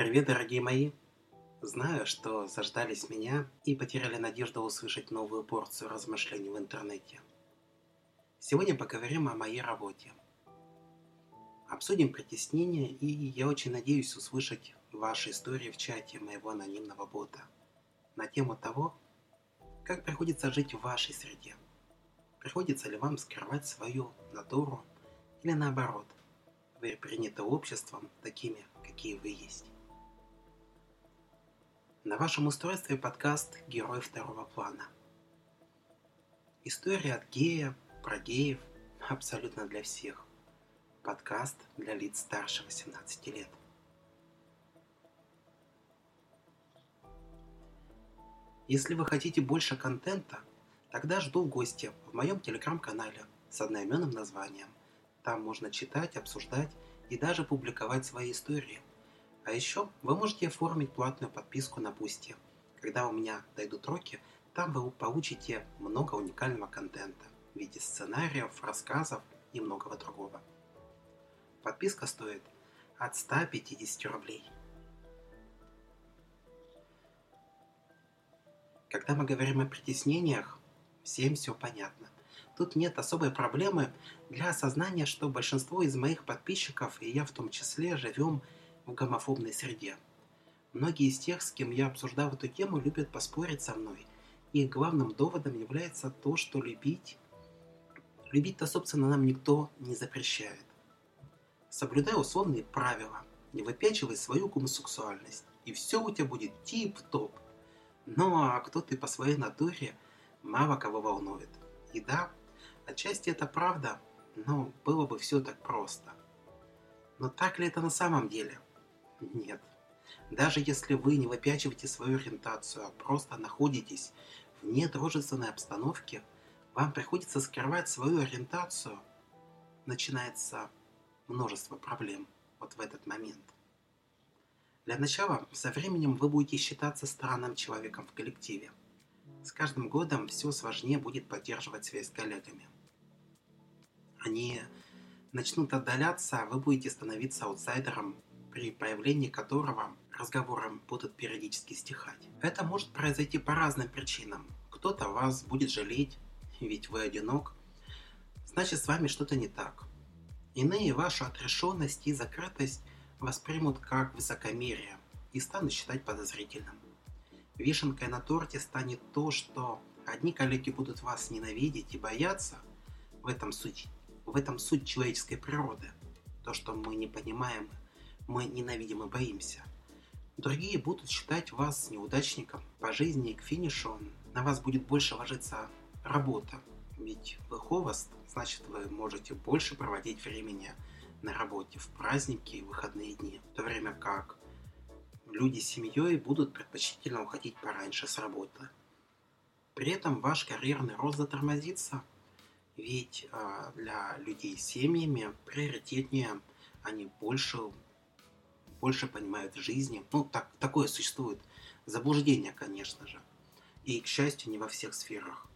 Привет, дорогие мои! Знаю, что заждались меня и потеряли надежду услышать новую порцию размышлений в интернете. Сегодня поговорим о моей работе. Обсудим притеснение, и я очень надеюсь услышать ваши истории в чате моего анонимного бота на тему того, как приходится жить в вашей среде. Приходится ли вам скрывать свою натуру или наоборот, вы приняты обществом такими, какие вы есть. На вашем устройстве подкаст «Герой второго плана». История от гея, про геев, абсолютно для всех. Подкаст для лиц старше 18 лет. Если вы хотите больше контента, тогда жду в гости в моем телеграм-канале с одноименным названием. Там можно читать, обсуждать и даже публиковать свои истории – а еще вы можете оформить платную подписку на Boosty. Когда у меня дойдут руки, там вы получите много уникального контента в виде сценариев, рассказов и многого другого. Подписка стоит от 150 рублей. Когда мы говорим о притеснениях, всем все понятно. Тут нет особой проблемы для осознания, что большинство из моих подписчиков, и я в том числе, живем гомофобной среде. Многие из тех, с кем я обсуждал эту тему, любят поспорить со мной. Их главным доводом является то, что любить... Любить-то, собственно, нам никто не запрещает. Соблюдай условные правила, не выпячивай свою гомосексуальность, и все у тебя будет тип-топ. Ну а кто ты по своей натуре, мало кого волнует. И да, отчасти это правда, но было бы все так просто. Но так ли это на самом деле – нет. Даже если вы не выпячиваете свою ориентацию, а просто находитесь вне дружественной обстановки, вам приходится скрывать свою ориентацию, начинается множество проблем вот в этот момент. Для начала, со временем вы будете считаться странным человеком в коллективе. С каждым годом все сложнее будет поддерживать связь с коллегами. Они начнут отдаляться, а вы будете становиться аутсайдером при появлении которого разговоры будут периодически стихать. Это может произойти по разным причинам. Кто-то вас будет жалеть, ведь вы одинок. Значит, с вами что-то не так. Иные вашу отрешенность и закрытость воспримут как высокомерие и станут считать подозрительным. Вишенкой на торте станет то, что одни коллеги будут вас ненавидеть и бояться. В этом суть, в этом суть человеческой природы. То, что мы не понимаем мы ненавидим и боимся. Другие будут считать вас неудачником. По жизни и к финишу на вас будет больше ложиться работа. Ведь вы ховост, значит вы можете больше проводить времени на работе в праздники и выходные дни. В то время как люди с семьей будут предпочтительно уходить пораньше с работы. При этом ваш карьерный рост затормозится, ведь э, для людей с семьями приоритетнее они больше больше понимают жизни. Ну, так, такое существует. Заблуждение, конечно же. И, к счастью, не во всех сферах.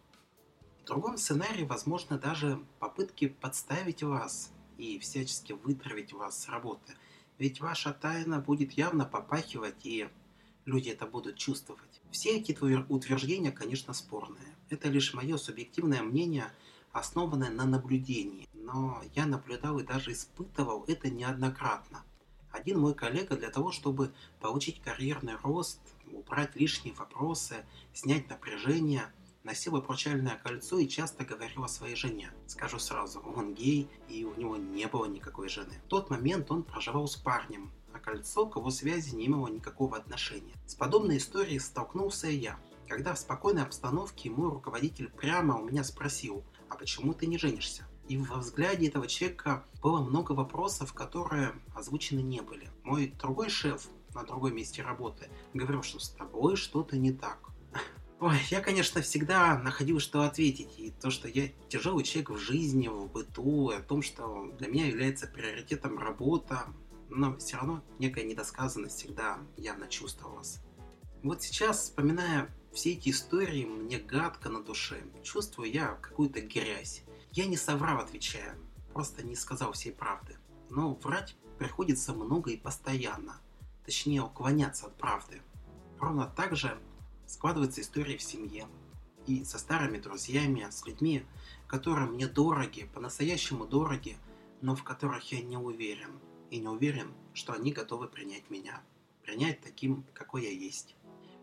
В другом сценарии, возможно, даже попытки подставить вас и всячески вытравить вас с работы. Ведь ваша тайна будет явно попахивать, и люди это будут чувствовать. Все эти утверждения, конечно, спорные. Это лишь мое субъективное мнение, основанное на наблюдении. Но я наблюдал и даже испытывал это неоднократно – один мой коллега для того, чтобы получить карьерный рост, убрать лишние вопросы, снять напряжение, носил обручальное кольцо и часто говорил о своей жене. Скажу сразу, он гей, и у него не было никакой жены. В тот момент он проживал с парнем, а кольцо к его связи не имело никакого отношения. С подобной историей столкнулся и я, когда в спокойной обстановке мой руководитель прямо у меня спросил, а почему ты не женишься? И во взгляде этого человека было много вопросов, которые озвучены не были. Мой другой шеф на другом месте работы говорил, что с тобой что-то не так. Ой, я, конечно, всегда находил, что ответить. И то, что я тяжелый человек в жизни, в быту, и о том, что для меня является приоритетом работа, но все равно некая недосказанность всегда явно чувствовалась. Вот сейчас, вспоминая все эти истории, мне гадко на душе. Чувствую я какую-то грязь. Я не соврал, отвечая, просто не сказал всей правды. Но врать приходится много и постоянно. точнее уклоняться от правды. Ровно так же складывается история в семье. И со старыми друзьями, с людьми, которые мне дороги, по-настоящему дороги, но в которых я не уверен. И не уверен, что они готовы принять меня. Принять таким, какой я есть.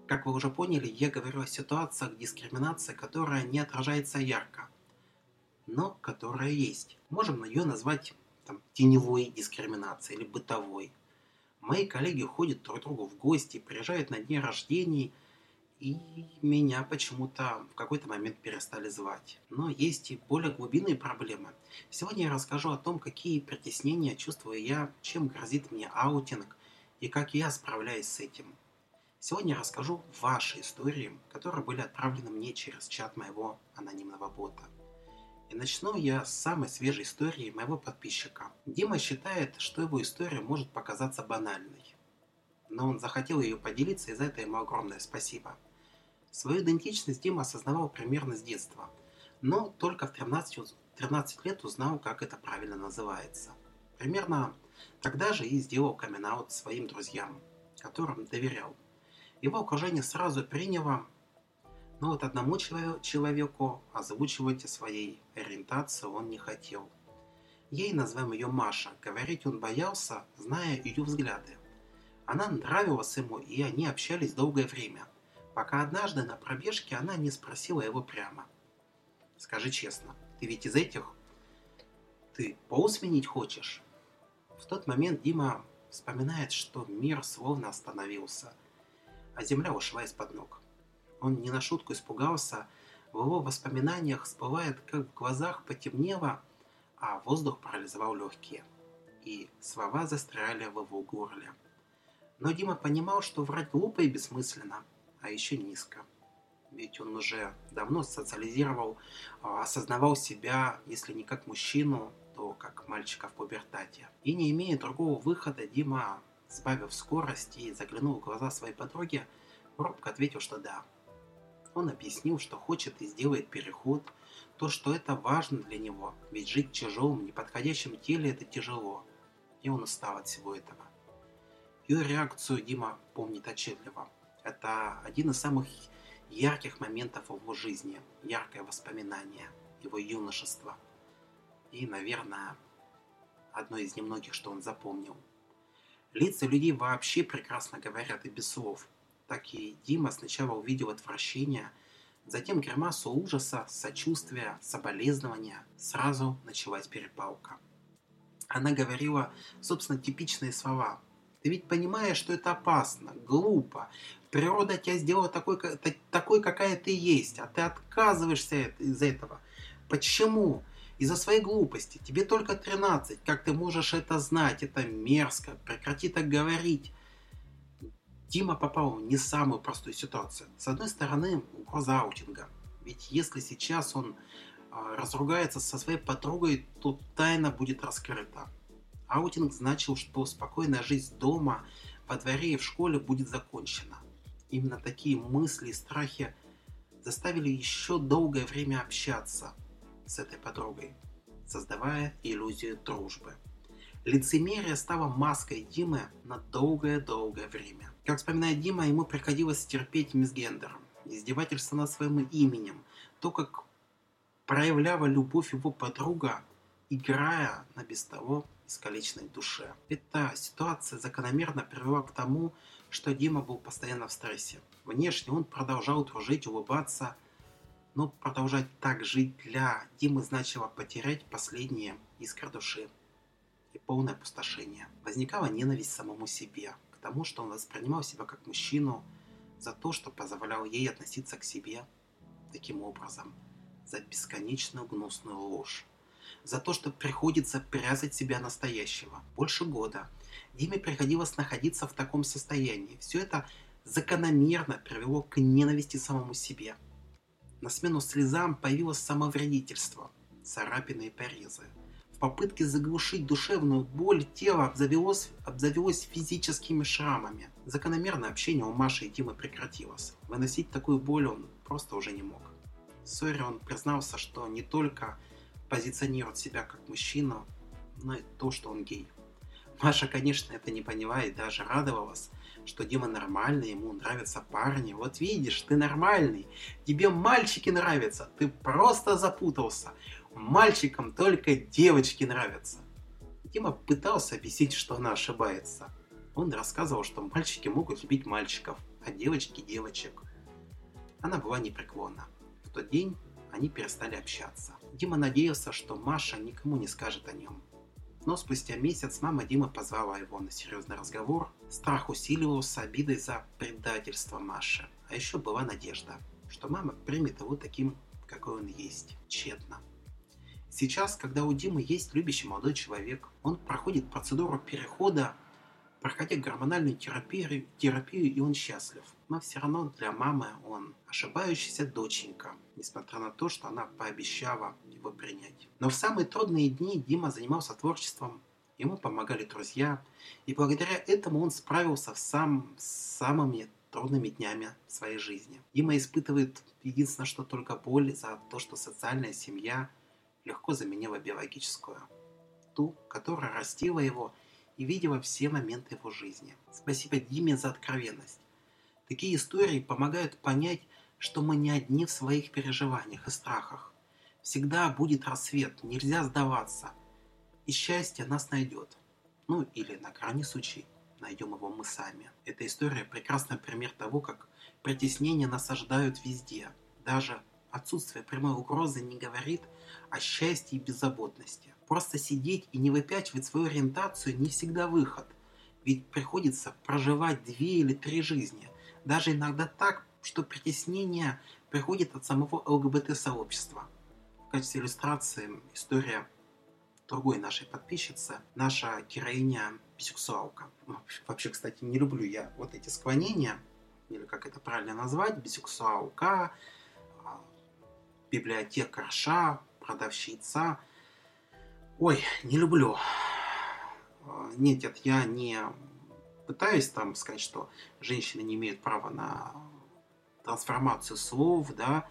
Как вы уже поняли, я говорю о ситуациях дискриминации, которая не отражается ярко, но которая есть. Можем ее назвать там, теневой дискриминацией или бытовой. Мои коллеги ходят друг к другу в гости, приезжают на дни рождений, и меня почему-то в какой-то момент перестали звать. Но есть и более глубинные проблемы. Сегодня я расскажу о том, какие притеснения чувствую я, чем грозит мне аутинг и как я справляюсь с этим. Сегодня я расскажу ваши истории, которые были отправлены мне через чат моего анонимного бота. И начну я с самой свежей истории моего подписчика. Дима считает, что его история может показаться банальной. Но он захотел ее поделиться, и за это ему огромное спасибо. Свою идентичность Дима осознавал примерно с детства, но только в 13, 13 лет узнал, как это правильно называется. Примерно тогда же и сделал камин своим друзьям, которым доверял. Его окружение сразу приняло, но вот одному человеку озвучивать о своей ориентации он не хотел. Ей назовем ее Маша. Говорить он боялся, зная ее взгляды. Она нравилась ему, и они общались долгое время, пока однажды на пробежке она не спросила его прямо. «Скажи честно, ты ведь из этих? Ты пол сменить хочешь?» В тот момент Дима вспоминает, что мир словно остановился – а земля ушла из-под ног. Он не на шутку испугался, в его воспоминаниях всплывает, как в глазах потемнело, а воздух парализовал легкие. И слова застряли в его горле. Но Дима понимал, что врать глупо и бессмысленно, а еще низко. Ведь он уже давно социализировал, а, осознавал себя, если не как мужчину, то как мальчика в пубертате. И не имея другого выхода, Дима Сбавив скорость и заглянул в глаза своей подруги, робко ответил, что да. Он объяснил, что хочет и сделает переход, то, что это важно для него, ведь жить в тяжелом, неподходящем теле – это тяжело, и он устал от всего этого. Ее реакцию Дима помнит отчетливо. Это один из самых ярких моментов его жизни, яркое воспоминание его юношества. И, наверное, одно из немногих, что он запомнил – Лица людей вообще прекрасно говорят и без слов. Так и Дима сначала увидел отвращение, затем гримасу ужаса, сочувствия, соболезнования. Сразу началась перепалка. Она говорила, собственно, типичные слова. Ты ведь понимаешь, что это опасно, глупо. Природа тебя сделала такой, такой какая ты есть, а ты отказываешься из этого. Почему? из-за своей глупости. Тебе только 13. Как ты можешь это знать? Это мерзко. Прекрати так говорить. Дима попал в не самую простую ситуацию. С одной стороны, угроза аутинга. Ведь если сейчас он э, разругается со своей подругой, то тайна будет раскрыта. Аутинг значил, что спокойная жизнь дома, во дворе и в школе будет закончена. Именно такие мысли и страхи заставили еще долгое время общаться – с этой подругой, создавая иллюзию дружбы. Лицемерие стало маской Димы на долгое-долгое время. Как вспоминает Дима, ему приходилось терпеть мисгендер, издевательство над своим именем, то, как проявляла любовь его подруга, играя на без того искалеченной душе. Эта ситуация закономерно привела к тому, что Дима был постоянно в стрессе. Внешне он продолжал дружить, улыбаться, но продолжать так жить для Димы значило потерять последние искры души и полное опустошение. Возникала ненависть самому себе, тому, что он воспринимал себя как мужчину, за то, что позволял ей относиться к себе таким образом, за бесконечную гнусную ложь, за то, что приходится прятать себя настоящего. Больше года Диме приходилось находиться в таком состоянии. Все это закономерно привело к ненависти самому себе – на смену слезам появилось самовредительство, царапины и порезы. Попытке заглушить душевную боль тело обзавелось, обзавелось физическими шрамами. Закономерное общение у Маши и Димы прекратилось. Выносить такую боль он просто уже не мог. В ссоре он признался, что не только позиционирует себя как мужчину, но и то, что он гей. Маша, конечно, это не поняла и даже радовалась, что Дима нормальный, ему нравятся парни. Вот видишь, ты нормальный, тебе мальчики нравятся, ты просто запутался. Мальчикам только девочки нравятся. Дима пытался объяснить, что она ошибается. Он рассказывал, что мальчики могут любить мальчиков, а девочки девочек. Она была непреклонна. В тот день они перестали общаться. Дима надеялся, что Маша никому не скажет о нем. Но спустя месяц мама Димы позвала его на серьезный разговор. Страх усиливался обидой за предательство Маши. А еще была надежда, что мама примет его таким, какой он есть. Тщетно. Сейчас, когда у Димы есть любящий молодой человек, он проходит процедуру перехода проходя гормональную терапию, терапию, и он счастлив. Но все равно для мамы он ошибающаяся доченька, несмотря на то, что она пообещала его принять. Но в самые трудные дни Дима занимался творчеством, ему помогали друзья, и благодаря этому он справился сам, с самыми трудными днями своей жизни. Дима испытывает единственное, что только боль за то, что социальная семья легко заменила биологическую. Ту, которая растила его и видела все моменты его жизни. Спасибо Диме за откровенность. Такие истории помогают понять, что мы не одни в своих переживаниях и страхах. Всегда будет рассвет, нельзя сдаваться. И счастье нас найдет. Ну или на крайний случай найдем его мы сами. Эта история прекрасный пример того, как притеснения насаждают везде. Даже отсутствие прямой угрозы не говорит о счастье и беззаботности. Просто сидеть и не выпячивать свою ориентацию не всегда выход. Ведь приходится проживать две или три жизни. Даже иногда так, что притеснение приходит от самого ЛГБТ-сообщества. В качестве иллюстрации история другой нашей подписчицы, наша героиня бисексуалка. Ну, вообще, кстати, не люблю я вот эти склонения, или как это правильно назвать, бисексуалка, библиотекарша, продавщица – Ой, не люблю. А, нет, нет, я не пытаюсь там сказать, что женщины не имеют права на трансформацию слов, да,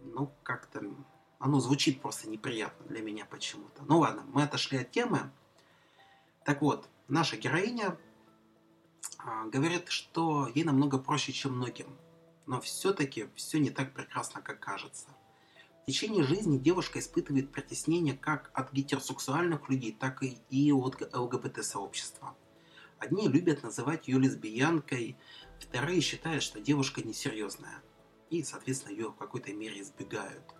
ну, как-то оно звучит просто неприятно для меня почему-то. Ну ладно, мы отошли от темы. Так вот, наша героиня а, говорит, что ей намного проще, чем многим. Но все-таки все не так прекрасно, как кажется. В течение жизни девушка испытывает притеснение как от гетеросексуальных людей, так и от ЛГБТ-сообщества. Одни любят называть ее лесбиянкой, вторые считают, что девушка несерьезная. И, соответственно, ее в какой-то мере избегают.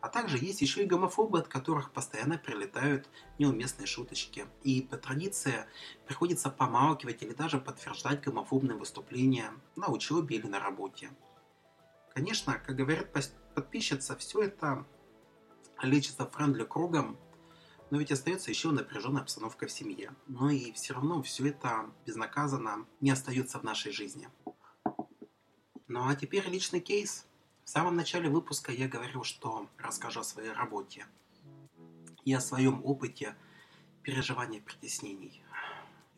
А также есть еще и гомофобы, от которых постоянно прилетают неуместные шуточки. И по традиции приходится помалкивать или даже подтверждать гомофобные выступления на учебе или на работе. Конечно, как говорят подписчица, все это лечится friendly кругом, но ведь остается еще напряженная обстановка в семье. Но и все равно все это безнаказанно не остается в нашей жизни. Ну а теперь личный кейс. В самом начале выпуска я говорил, что расскажу о своей работе и о своем опыте переживания притеснений.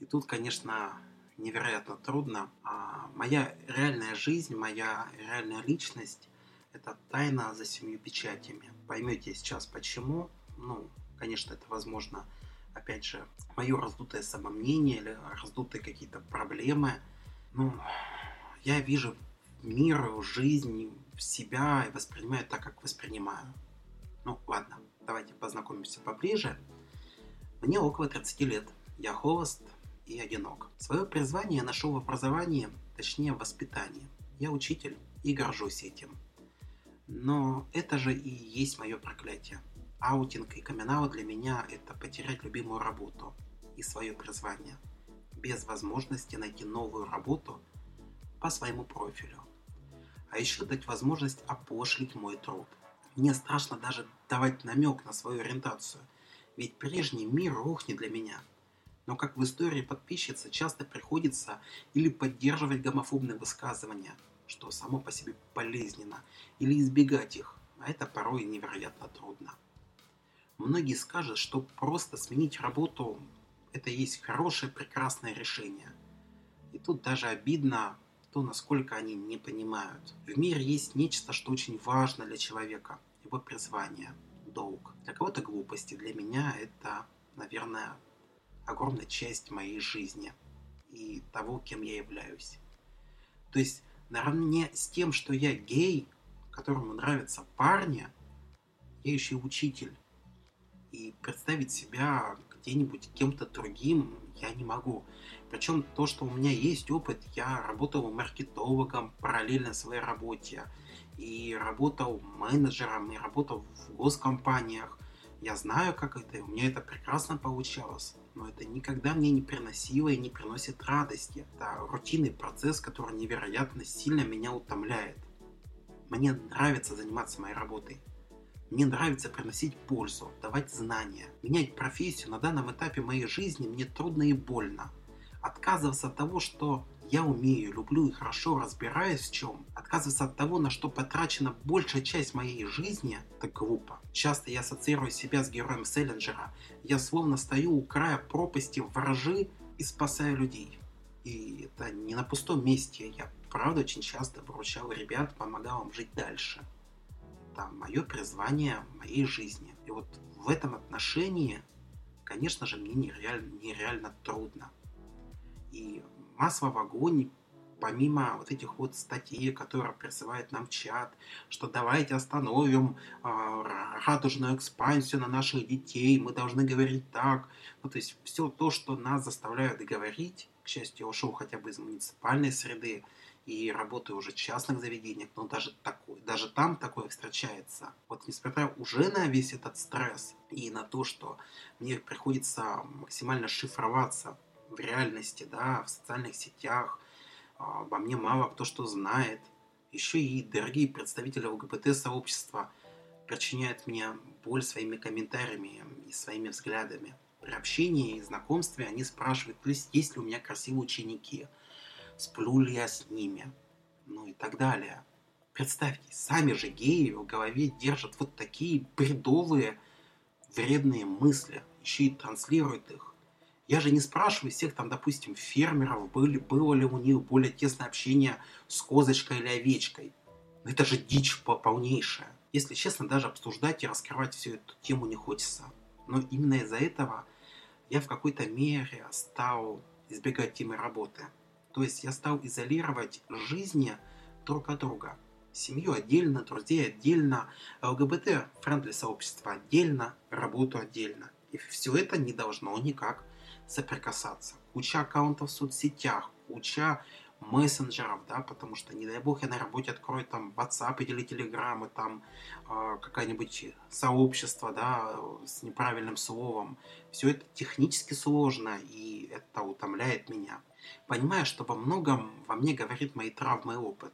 И тут, конечно, невероятно трудно. А моя реальная жизнь, моя реальная личность это тайна за семью печатями. Поймете сейчас почему. Ну, конечно, это возможно, опять же, мое раздутое самомнение или раздутые какие-то проблемы. Ну, я вижу мир, жизнь, себя и воспринимаю так, как воспринимаю. Ну, ладно, давайте познакомимся поближе. Мне около 30 лет. Я холост и одинок. Свое призвание я нашел в образовании, точнее в воспитании. Я учитель и горжусь этим. Но это же и есть мое проклятие. Аутинг и камин для меня – это потерять любимую работу и свое призвание, без возможности найти новую работу по своему профилю. А еще дать возможность опошлить мой труд. Мне страшно даже давать намек на свою ориентацию, ведь прежний мир рухнет для меня. Но как в истории подписчицы часто приходится или поддерживать гомофобные высказывания – что само по себе болезненно, или избегать их, а это порой невероятно трудно. Многие скажут, что просто сменить работу – это есть хорошее, прекрасное решение. И тут даже обидно то, насколько они не понимают. В мире есть нечто, что очень важно для человека – его призвание, долг. Для кого-то глупости, для меня это, наверное, огромная часть моей жизни и того, кем я являюсь. То есть наравне с тем, что я гей, которому нравятся парни, я еще и учитель. И представить себя где-нибудь кем-то другим я не могу. Причем то, что у меня есть опыт, я работал маркетологом параллельно своей работе, и работал менеджером, и работал в госкомпаниях. Я знаю, как это, и у меня это прекрасно получалось. Но это никогда мне не приносило и не приносит радости. Это рутинный процесс, который невероятно сильно меня утомляет. Мне нравится заниматься моей работой. Мне нравится приносить пользу, давать знания. Менять профессию на данном этапе моей жизни мне трудно и больно. Отказываться от того, что я умею, люблю и хорошо разбираюсь в чем, отказываться от того, на что потрачена большая часть моей жизни, это глупо. Часто я ассоциирую себя с героем Селлинджера. Я словно стою у края пропасти ворожи и спасаю людей. И это не на пустом месте. Я, правда, очень часто выручал ребят, помогал им жить дальше это мое призвание моей жизни. И вот в этом отношении, конечно же, мне нереально, нереально трудно. И масло в огонь, помимо вот этих вот статей, которые присылает нам чат, что давайте остановим э, радужную экспансию на наших детей, мы должны говорить так. Ну, то есть все то, что нас заставляют говорить, к счастью, я ушел хотя бы из муниципальной среды, и работаю уже в частных заведениях, но даже, такой, даже там такое встречается. Вот несмотря уже на весь этот стресс и на то, что мне приходится максимально шифроваться в реальности, да, в социальных сетях, а, обо мне мало кто что знает, еще и дорогие представители ЛГБТ-сообщества причиняют мне боль своими комментариями и своими взглядами. При общении и знакомстве они спрашивают, есть ли у меня красивые ученики – сплю ли я с ними, ну и так далее. Представьте, сами же геи в голове держат вот такие бредовые, вредные мысли, еще и транслируют их. Я же не спрашиваю всех там, допустим, фермеров, были, было ли у них более тесное общение с козочкой или овечкой. Это же дичь полнейшая. Если честно, даже обсуждать и раскрывать всю эту тему не хочется. Но именно из-за этого я в какой-то мере стал избегать темы работы. То есть я стал изолировать жизни друг от друга. Семью отдельно, друзей отдельно, ЛГБТ-friendly сообщество отдельно, работу отдельно. И все это не должно никак соприкасаться. Куча аккаунтов в соцсетях, куча мессенджеров, да, потому что, не дай бог, я на работе открою там WhatsApp или Telegram, и там э, какое-нибудь сообщество, да, с неправильным словом. Все это технически сложно, и это утомляет меня понимая, что во многом во мне говорит мои травмы и опыт.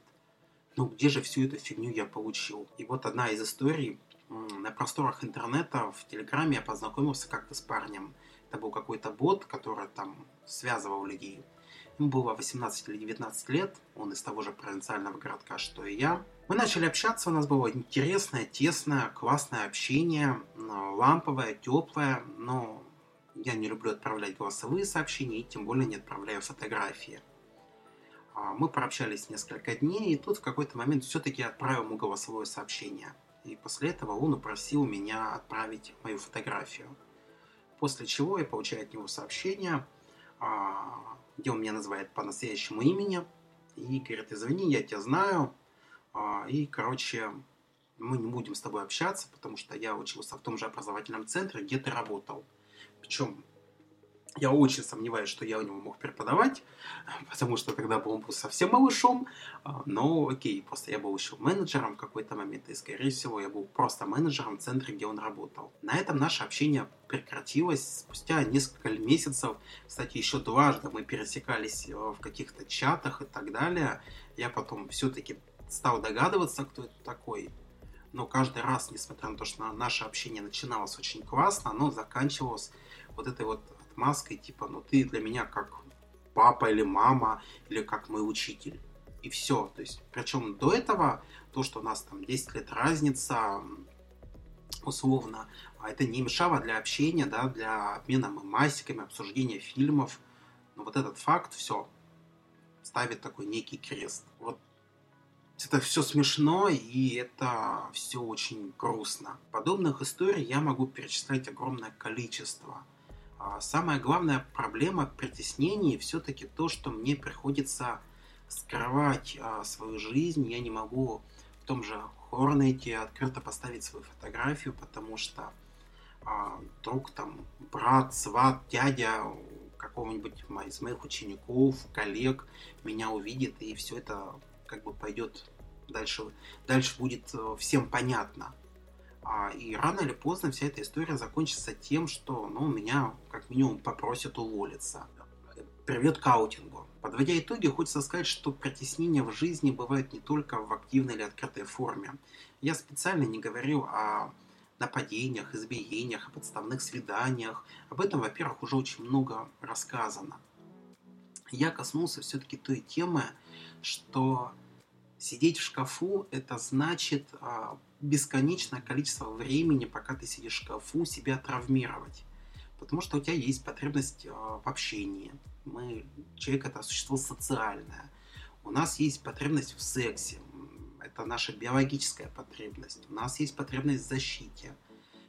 Ну где же всю эту фигню я получил? И вот одна из историй. На просторах интернета в Телеграме я познакомился как-то с парнем. Это был какой-то бот, который там связывал людей. Ему было 18 или 19 лет, он из того же провинциального городка, что и я. Мы начали общаться, у нас было интересное, тесное, классное общение, ламповое, теплое, но я не люблю отправлять голосовые сообщения и тем более не отправляю фотографии. А, мы прообщались несколько дней, и тут в какой-то момент все-таки отправил ему голосовое сообщение. И после этого он упросил меня отправить мою фотографию. После чего я получаю от него сообщение, а, где он меня называет по настоящему имени, и говорит, извини, я тебя знаю, а, и, короче, мы не будем с тобой общаться, потому что я учился в том же образовательном центре, где ты работал. Причем я очень сомневаюсь, что я у него мог преподавать, потому что тогда был он был совсем малышом. А, но окей, просто я был еще менеджером в какой-то момент, и, скорее всего, я был просто менеджером в центре, где он работал. На этом наше общение прекратилось спустя несколько месяцев. Кстати, еще дважды мы пересекались э, в каких-то чатах и так далее. Я потом все-таки стал догадываться, кто это такой но каждый раз, несмотря на то, что наше общение начиналось очень классно, оно заканчивалось вот этой вот отмазкой, типа, ну ты для меня как папа или мама, или как мой учитель. И все. То есть, причем до этого, то, что у нас там 10 лет разница, условно, а это не мешало для общения, да, для обмена мемасиками, обсуждения фильмов. Но вот этот факт, все, ставит такой некий крест. Вот это все смешно и это все очень грустно. Подобных историй я могу перечислять огромное количество. А самая главная проблема притеснений все-таки то, что мне приходится скрывать а, свою жизнь. Я не могу в том же Хорнете открыто поставить свою фотографию, потому что а, друг там, брат, сват, дядя какого-нибудь из моих учеников, коллег меня увидит, и все это как бы пойдет дальше, дальше будет э, всем понятно. И рано или поздно вся эта история закончится тем, что ну, меня как минимум попросят уволиться. Привет каутингу. Подводя итоги, хочется сказать, что притеснения в жизни бывают не только в активной или открытой форме. Я специально не говорю о нападениях, избиениях, о подставных свиданиях. Об этом, во-первых, уже очень много рассказано. Я коснулся все-таки той темы, что сидеть в шкафу – это значит а, бесконечное количество времени, пока ты сидишь в шкафу, себя травмировать. Потому что у тебя есть потребность э, в общении. Мы, человек это существо социальное. У нас есть потребность в сексе. Это наша биологическая потребность. У нас есть потребность в защите.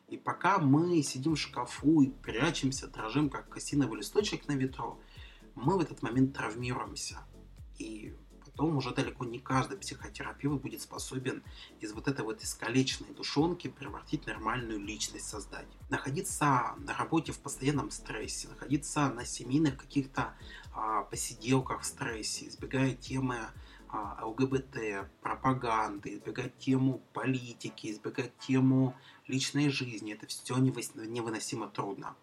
И пока мы сидим в шкафу и прячемся, дрожим, как косиновый листочек на ветру, мы в этот момент травмируемся. И потом уже далеко не каждый психотерапевт будет способен из вот этой вот искалеченной душонки превратить нормальную личность создать. Находиться на работе в постоянном стрессе, находиться на семейных каких-то а, посиделках в стрессе, избегая темы а, ЛГБТ, пропаганды, избегать тему политики, избегать тему личной жизни. Это все невыносимо трудно.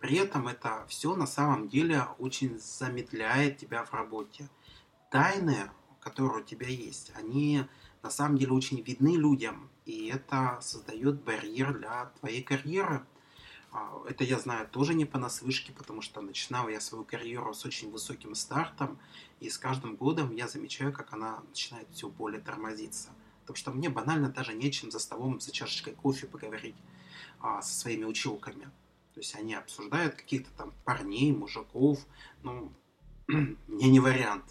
При этом это все на самом деле очень замедляет тебя в работе тайны, которые у тебя есть, они на самом деле очень видны людям, и это создает барьер для твоей карьеры. А, это я знаю тоже не понаслышке, потому что начинал я свою карьеру с очень высоким стартом, и с каждым годом я замечаю, как она начинает все более тормозиться. Потому что мне банально даже нечем за столом за чашечкой кофе поговорить а, со своими училками. То есть они обсуждают каких-то там парней, мужиков. Ну, мне не вариант.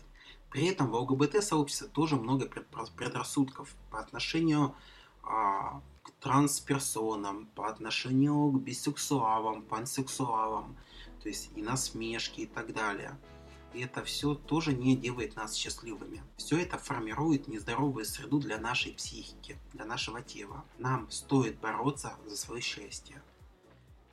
При этом в ЛГБТ-сообществе тоже много предрассудков по отношению а, к трансперсонам, по отношению к бисексуалам, пансексуалам, то есть и насмешки и так далее. И это все тоже не делает нас счастливыми. Все это формирует нездоровую среду для нашей психики, для нашего тела. Нам стоит бороться за свое счастье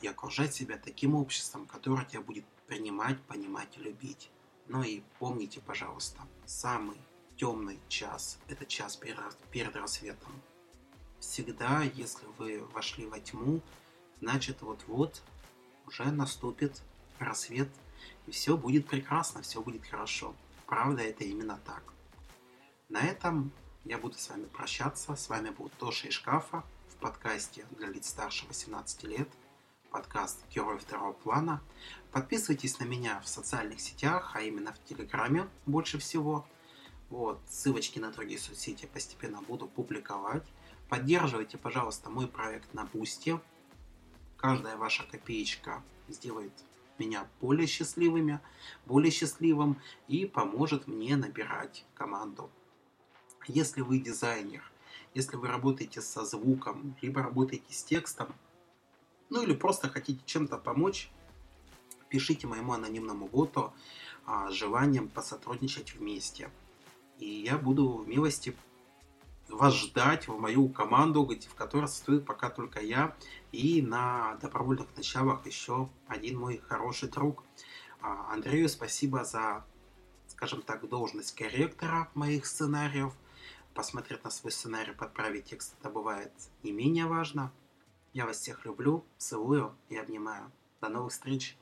и окружать себя таким обществом, которое тебя будет принимать, понимать и любить. Ну и помните, пожалуйста, самый темный час – это час перед рассветом. Всегда, если вы вошли во тьму, значит вот-вот уже наступит рассвет, и все будет прекрасно, все будет хорошо. Правда, это именно так. На этом я буду с вами прощаться. С вами был Тоша из шкафа в подкасте для лиц старше 18 лет – подкаст «Герой второго плана». Подписывайтесь на меня в социальных сетях, а именно в Телеграме больше всего. Вот, ссылочки на другие соцсети постепенно буду публиковать. Поддерживайте, пожалуйста, мой проект на Бусте. Каждая ваша копеечка сделает меня более счастливыми, более счастливым и поможет мне набирать команду. Если вы дизайнер, если вы работаете со звуком, либо работаете с текстом, ну или просто хотите чем-то помочь, пишите моему анонимному боту а, желанием посотрудничать вместе. И я буду в милости вас ждать в мою команду, в которой состоит пока только я и на добровольных началах еще один мой хороший друг. А, Андрею спасибо за, скажем так, должность корректора моих сценариев. Посмотреть на свой сценарий, подправить текст, это бывает не менее важно. Я вас всех люблю, целую и обнимаю. До новых встреч!